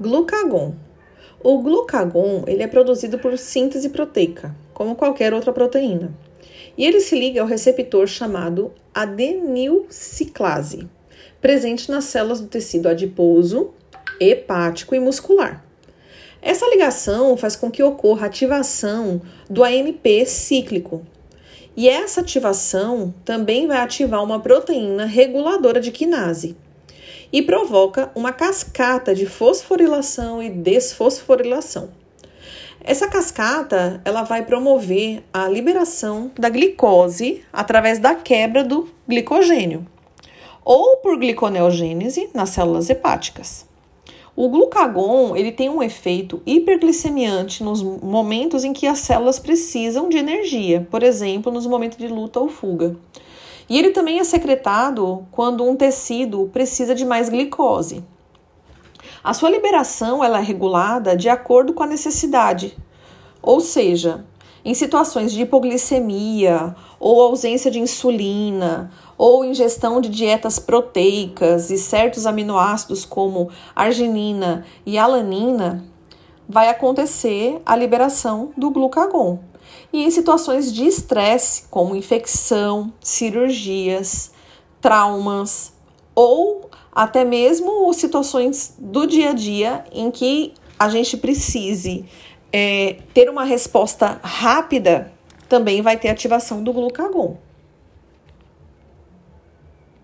Glucagon. O glucagon ele é produzido por síntese proteica, como qualquer outra proteína. E ele se liga ao receptor chamado adenilciclase, presente nas células do tecido adiposo, hepático e muscular. Essa ligação faz com que ocorra ativação do AMP cíclico. E essa ativação também vai ativar uma proteína reguladora de quinase, e provoca uma cascata de fosforilação e desfosforilação. Essa cascata ela vai promover a liberação da glicose através da quebra do glicogênio ou por gliconeogênese nas células hepáticas. O glucagon ele tem um efeito hiperglicemiante nos momentos em que as células precisam de energia, por exemplo, nos momentos de luta ou fuga. E ele também é secretado quando um tecido precisa de mais glicose. A sua liberação ela é regulada de acordo com a necessidade, ou seja, em situações de hipoglicemia ou ausência de insulina ou ingestão de dietas proteicas e certos aminoácidos como arginina e alanina, vai acontecer a liberação do glucagon e em situações de estresse, como infecção, cirurgias, traumas ou até mesmo situações do dia a dia em que a gente precise é, ter uma resposta rápida, também vai ter ativação do glucagon.